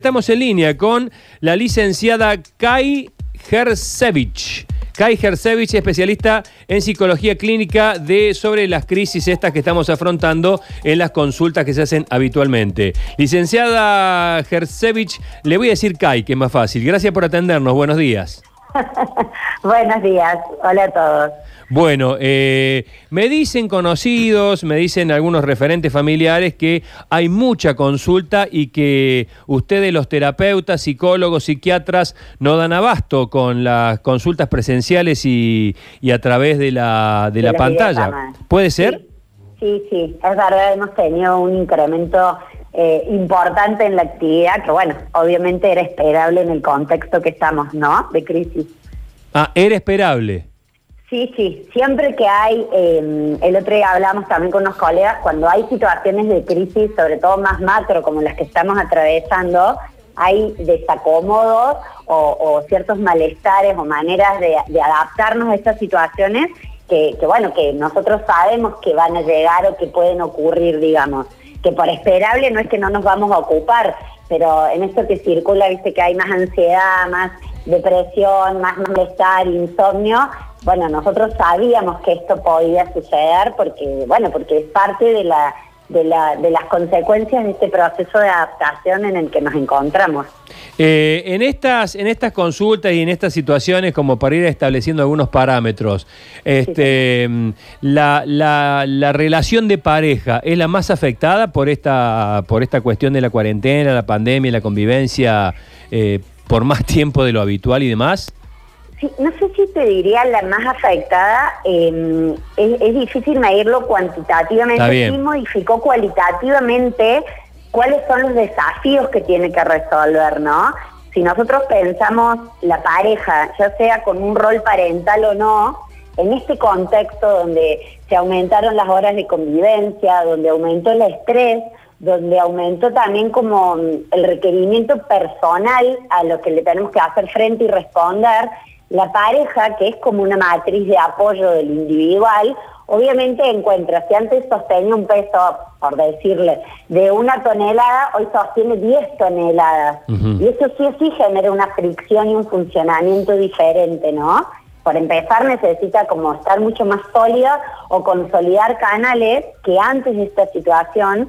Estamos en línea con la licenciada Kai Hersevich. Kai Hersevich, especialista en psicología clínica de sobre las crisis estas que estamos afrontando en las consultas que se hacen habitualmente. Licenciada Hersevich, le voy a decir Kai, que es más fácil. Gracias por atendernos. Buenos días. Buenos días. Hola a todos. Bueno, eh, me dicen conocidos, me dicen algunos referentes familiares que hay mucha consulta y que ustedes los terapeutas, psicólogos, psiquiatras no dan abasto con las consultas presenciales y, a través de la, de, la pantalla. ¿Puede ser? Sí, sí, es verdad, hemos tenido un incremento eh, importante en la actividad, que bueno, obviamente era esperable en el contexto que estamos, ¿no? De crisis. Ah, era esperable. Sí, sí, siempre que hay, em, el otro día hablamos también con unos colegas, cuando hay situaciones de crisis, sobre todo más macro como las que estamos atravesando, hay desacomodos o, ciertos malestares o maneras de, adaptarnos a estas situaciones que, bueno, que nosotros sabemos que van a llegar o que pueden ocurrir, digamos. Que por esperable no es que no nos vamos a ocupar, pero en esto que circula, viste que hay más ansiedad, más depresión, más malestar, insomnio, bueno, nosotros sabíamos que esto podía suceder porque, bueno, porque es parte de la, de, la, de las consecuencias de este proceso de adaptación en el que nos encontramos. Eh, en, estas, en estas consultas y en estas situaciones, como para ir estableciendo algunos parámetros, este, la, la, la, relación de pareja es la más afectada por esta, por esta cuestión de la cuarentena, la pandemia, la convivencia eh, por más tiempo de lo habitual y demás? No sé si te diría la más afectada, em, es, difícil medirlo cuantitativamente, sí modificó cualitativamente cuáles son los desafíos que tiene que resolver, ¿no? Si nosotros pensamos la pareja, ya sea con un rol parental o no, en este contexto donde se aumentaron las horas de convivencia, donde aumentó el estrés, donde aumentó también como el requerimiento personal a lo que le tenemos que hacer frente y responder, la pareja, que es como una matriz de apoyo del individual, obviamente encuentra, si antes sostenía un peso, por decirle, de una tonelada, hoy sostiene 10 toneladas. Y eso sí o sí genera una fricción y un funcionamiento diferente, ¿no? Por empezar necesita como estar mucho más sólida o consolidar canales que antes de esta situación,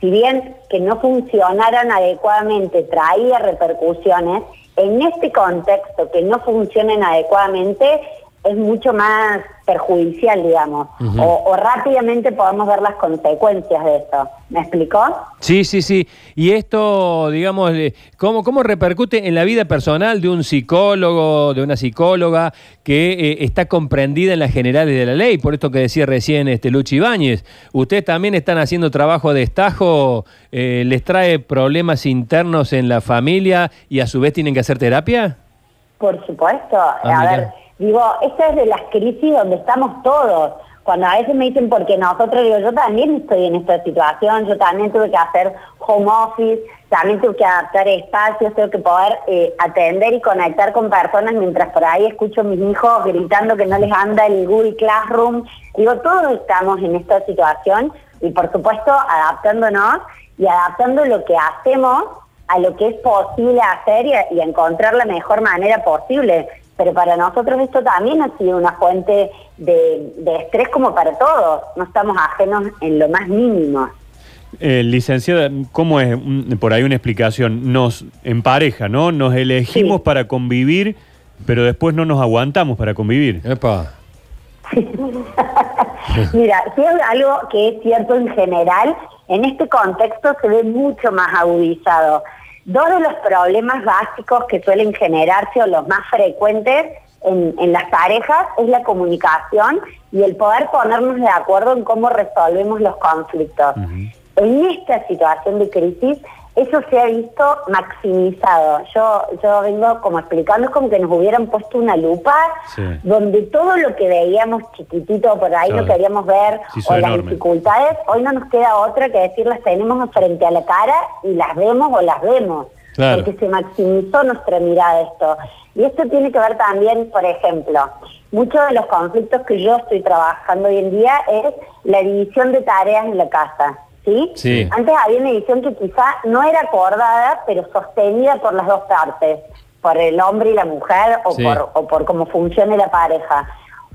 si bien que no funcionaran adecuadamente, traía repercusiones, en este contexto que no funcionen adecuadamente es mucho más perjudicial, digamos, o, rápidamente podemos ver las consecuencias de eso. ¿Me explicó? Sí, sí, sí. Y esto, digamos, ¿cómo, cómo repercute en la vida personal de un psicólogo, de una psicóloga que eh, está comprendida en las generales de la ley? Por esto que decía recién este Luchi Ibáñez. ¿Ustedes también están haciendo trabajo de estajo? Eh, ¿Les trae problemas internos en la familia y a su vez tienen que hacer terapia? Por supuesto. Ah, a ver Digo, esta es de las crisis donde estamos todos. Cuando a veces me dicen, porque nosotros, digo, yo también estoy en esta situación, yo también tuve que hacer home office, también tuve que adaptar espacios, tengo que poder eh, atender y conectar con personas mientras por ahí escucho a mis hijos gritando que no les anda el Google Classroom. Digo, todos estamos en esta situación y por supuesto adaptándonos y adaptando lo que hacemos a lo que es posible hacer y encontrar la mejor manera posible pero para nosotros esto también ha sido una fuente de, estrés como para todos, no estamos ajenos en lo más mínimo. Eh, licenciada, ¿cómo es por ahí una explicación? Nos en pareja, ¿no? Nos elegimos para convivir, pero después no nos aguantamos para convivir. Epa. Mira, si es algo que es cierto en general, en este contexto se ve mucho más agudizado. Dos de los problemas básicos que suelen generarse o los más frecuentes en, las parejas es la comunicación y el poder ponernos de acuerdo en cómo resolvemos los conflictos. En esta situación de crisis eso se ha visto maximizado. Yo, yo vengo como explicando, es como que nos hubieran puesto una lupa donde todo lo que veíamos chiquitito por ahí no queríamos ver o las dificultades, hoy no nos queda otra que decir las tenemos frente a la cara y las vemos o las vemos. Porque se maximizó nuestra mirada esto. Y esto tiene que ver también, por ejemplo, muchos de los conflictos que yo estoy trabajando hoy en día es la división de tareas en la casa ¿sí? Antes había una edición que quizá no era acordada, pero sostenida por las dos partes, por el hombre y la mujer o, por, o por cómo funcione la pareja.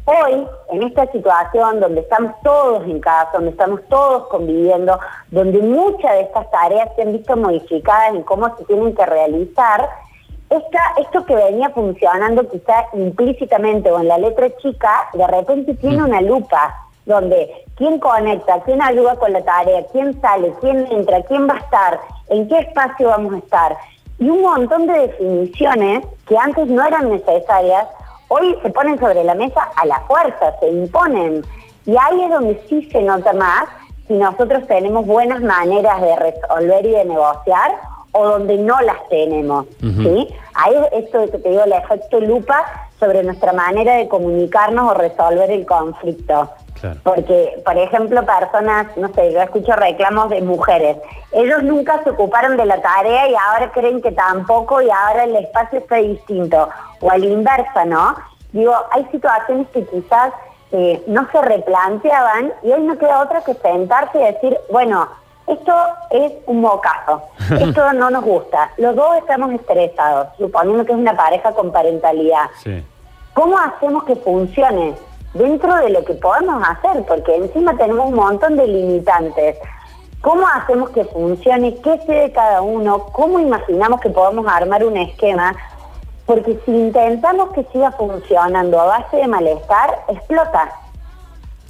Hoy, en esta situación donde estamos todos en casa, donde estamos todos conviviendo, donde muchas de estas tareas se han visto modificadas en cómo se tienen que realizar, esta, esto que venía funcionando quizá implícitamente o en la letra chica, de repente tiene mm. una lupa donde quién conecta, quién ayuda con la tarea, quién sale, quién entra, quién va a estar, en qué espacio vamos a estar. Y un montón de definiciones que antes no eran necesarias, hoy se ponen sobre la mesa a la fuerza, se imponen. Y ahí es donde sí se nota más si nosotros tenemos buenas maneras de resolver y de negociar o donde no las tenemos. ¿sí? Ahí es esto que te digo, el efecto lupa sobre nuestra manera de comunicarnos o resolver el conflicto. Porque, por ejemplo, personas, no sé, yo escucho reclamos de mujeres. Ellos nunca se ocuparon de la tarea y ahora creen que tampoco y ahora el espacio está distinto. O al inversa, ¿no? Digo, hay situaciones que quizás eh, no se replanteaban y hoy no queda otra que sentarse y decir, bueno, esto es un mocazo, esto no nos gusta, los dos estamos estresados, suponiendo que es una pareja con parentalidad. ¿Cómo hacemos que funcione? dentro de lo que podemos hacer, porque encima tenemos un montón de limitantes. ¿Cómo hacemos que funcione? ¿Qué sé de cada uno? ¿Cómo imaginamos que podemos armar un esquema? Porque si intentamos que siga funcionando a base de malestar, explota.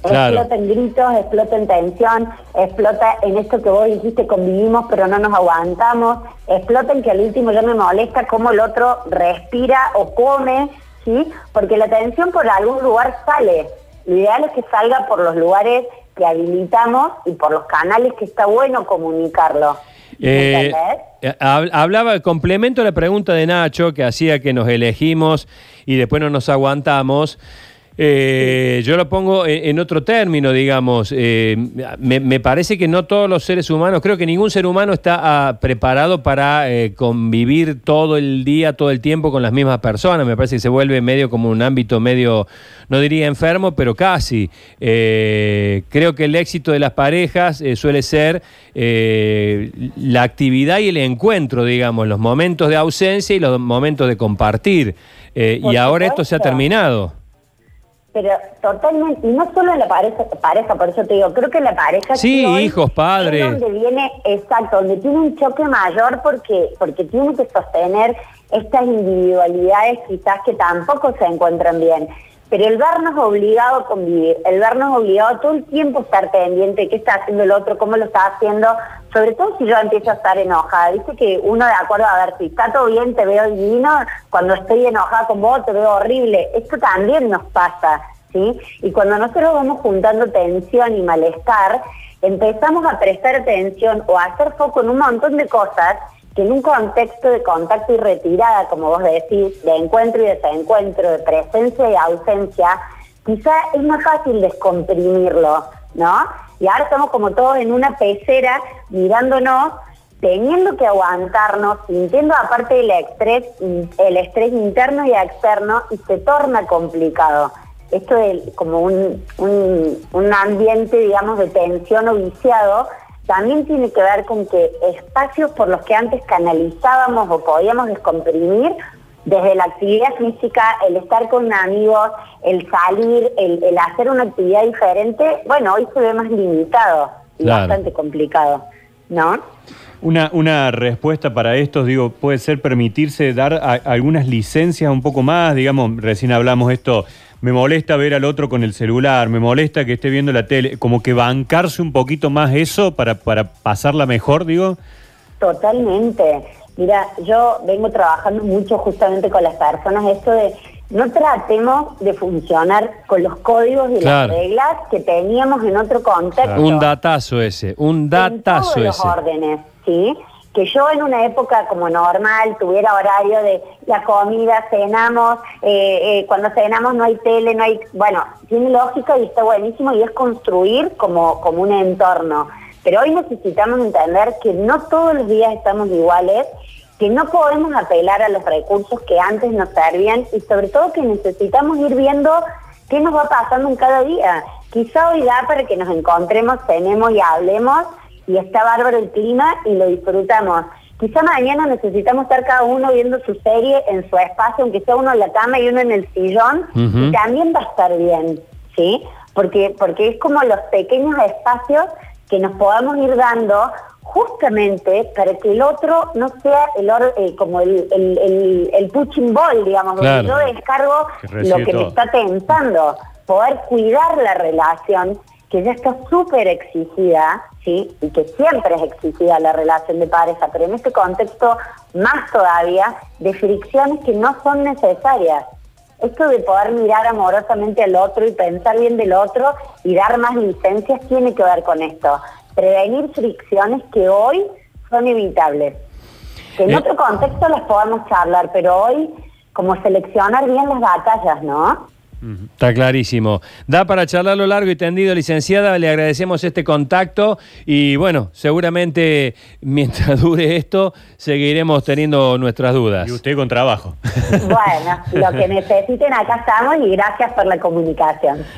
Explota en gritos, explota en tensión, explota en esto que vos dijiste, convivimos pero no nos aguantamos, explota en que al último ya me molesta cómo el otro respira o come ¿sí? Porque la atención por algún lugar sale. Lo ideal es que salga por los lugares que habilitamos y por los canales que está bueno comunicarlo. Eh, eh hablaba, complemento la pregunta de Nacho que hacía que nos elegimos y después no nos aguantamos. Eh, yo lo pongo en, otro término, digamos. Eh, me, parece que no todos los seres humanos, creo que ningún ser humano está ah, preparado para eh, convivir todo el día, todo el tiempo con las mismas personas. Me parece que se vuelve medio como un ámbito medio, no diría enfermo, pero casi. creo que el éxito de las parejas suele ser la actividad y el encuentro, digamos, los momentos de ausencia y los momentos de compartir. y ahora esto se ha terminado. Pero totalmente, y no solo en la pareja, pareja, por eso te digo, creo que la pareja... Sí, hijos, padres. Es donde viene, exacto, donde tiene un choque mayor porque, porque tiene que sostener estas individualidades quizás que tampoco se encuentran bien. Pero el vernos obligado a convivir, el vernos obligado todo el tiempo a estar pendiente de qué está haciendo el otro, cómo lo está haciendo, sobre todo si yo empiezo a estar enojada. Dice que uno de acuerdo, a ver, si está todo bien, te veo divino, cuando estoy enojada con vos te veo horrible. Esto también nos pasa, ¿sí? Y cuando nosotros vamos juntando tensión y malestar, empezamos a prestar atención o a hacer foco en un montón de cosas que en un contexto de contacto y retirada, como vos decís, de encuentro y desencuentro, de presencia y ausencia, quizá es más fácil descomprimirlo, ¿no? Y ahora estamos como todos en una pecera mirándonos, teniendo que aguantarnos, sintiendo aparte del estrés, el estrés interno y externo, y se torna complicado. Esto es como un, un, un ambiente, digamos, de tensión o viciado, también tiene que ver con que espacios por los que antes canalizábamos o podíamos descomprimir, desde la actividad física, el estar con amigos, el salir, el, hacer una actividad diferente, bueno, hoy se ve más limitado y bastante complicado, ¿no? Una, una respuesta para esto, digo, puede ser permitirse dar algunas licencias un poco más, digamos, recién hablamos esto me molesta ver al otro con el celular, me molesta que esté viendo la tele, como que bancarse un poquito más eso para, para pasarla mejor, digo. Totalmente. Mira, yo vengo trabajando mucho justamente con las personas esto de no tratemos de funcionar con los códigos y las reglas que teníamos en otro contexto. Un datazo ese, un datazo en todos los órdenes, ¿sí? Que yo en una época como normal tuviera horario de la comida, cenamos, eh, eh, cuando cenamos no hay tele, no hay... Bueno, tiene lógica y está buenísimo y es construir como, como un entorno. Pero hoy necesitamos entender que no todos los días estamos iguales, que no podemos apelar a los recursos que antes nos servían y sobre todo que necesitamos ir viendo qué nos va pasando en cada día. Quizá hoy da para que nos encontremos, tenemos y hablemos y está bárbaro el clima y lo disfrutamos. Quizá mañana necesitamos estar cada uno viendo su serie en su espacio, aunque sea uno en la cama y uno en el sillón, y también va a estar bien, ¿sí? Porque, porque es como los pequeños espacios que nos podamos ir dando justamente para que el otro no sea el eh, como el, el, el, pushing ball, digamos, donde yo descargo lo que me está tensando, poder cuidar la relación que ya está súper exigida, ¿sí? Y que siempre es exigida la relación de pareja, pero en este contexto más todavía de fricciones que no son necesarias. Esto de poder mirar amorosamente al otro y pensar bien del otro y dar más licencias tiene que ver con esto. Prevenir fricciones que hoy son evitables. Que en otro contexto las podamos charlar, pero hoy como seleccionar bien las batallas, ¿no? Está clarísimo. Da para charlarlo largo y tendido, licenciada. Le agradecemos este contacto y bueno, seguramente mientras dure esto, seguiremos teniendo nuestras dudas. Y usted con trabajo. Bueno, lo que necesiten, acá estamos y gracias por la comunicación.